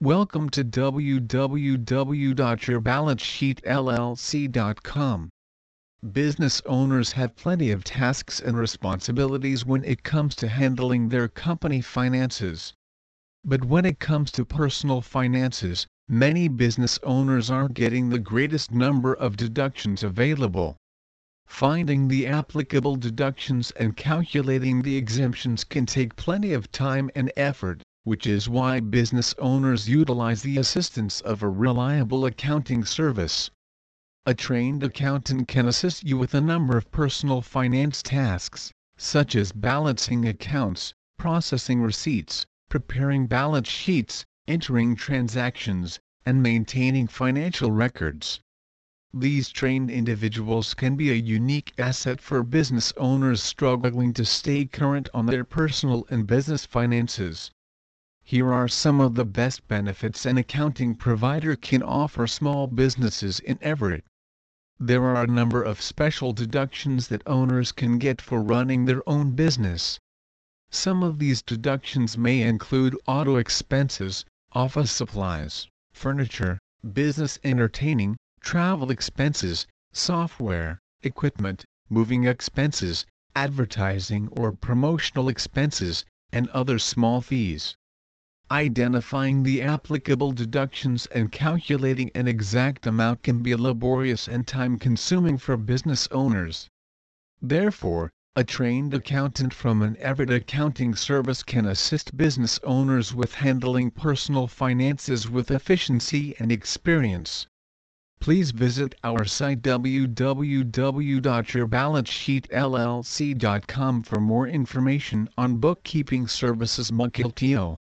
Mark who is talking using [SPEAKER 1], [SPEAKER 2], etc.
[SPEAKER 1] Welcome to www.yourbalancesheetllc.com. Business owners have plenty of tasks and responsibilities when it comes to handling their company finances. But when it comes to personal finances, many business owners aren't getting the greatest number of deductions available. Finding the applicable deductions and calculating the exemptions can take plenty of time and effort which is why business owners utilize the assistance of a reliable accounting service. A trained accountant can assist you with a number of personal finance tasks, such as balancing accounts, processing receipts, preparing balance sheets, entering transactions, and maintaining financial records. These trained individuals can be a unique asset for business owners struggling to stay current on their personal and business finances. Here are some of the best benefits an accounting provider can offer small businesses in Everett. There are a number of special deductions that owners can get for running their own business. Some of these deductions may include auto expenses, office supplies, furniture, business entertaining, travel expenses, software, equipment, moving expenses, advertising or promotional expenses, and other small fees. Identifying the applicable deductions and calculating an exact amount can be laborious and time-consuming for business owners. Therefore, a trained accountant from an Everett accounting service can assist business owners with handling personal finances with efficiency and experience. Please visit our site www.yourbalancesheetllc.com for more information on bookkeeping services Mukilteo.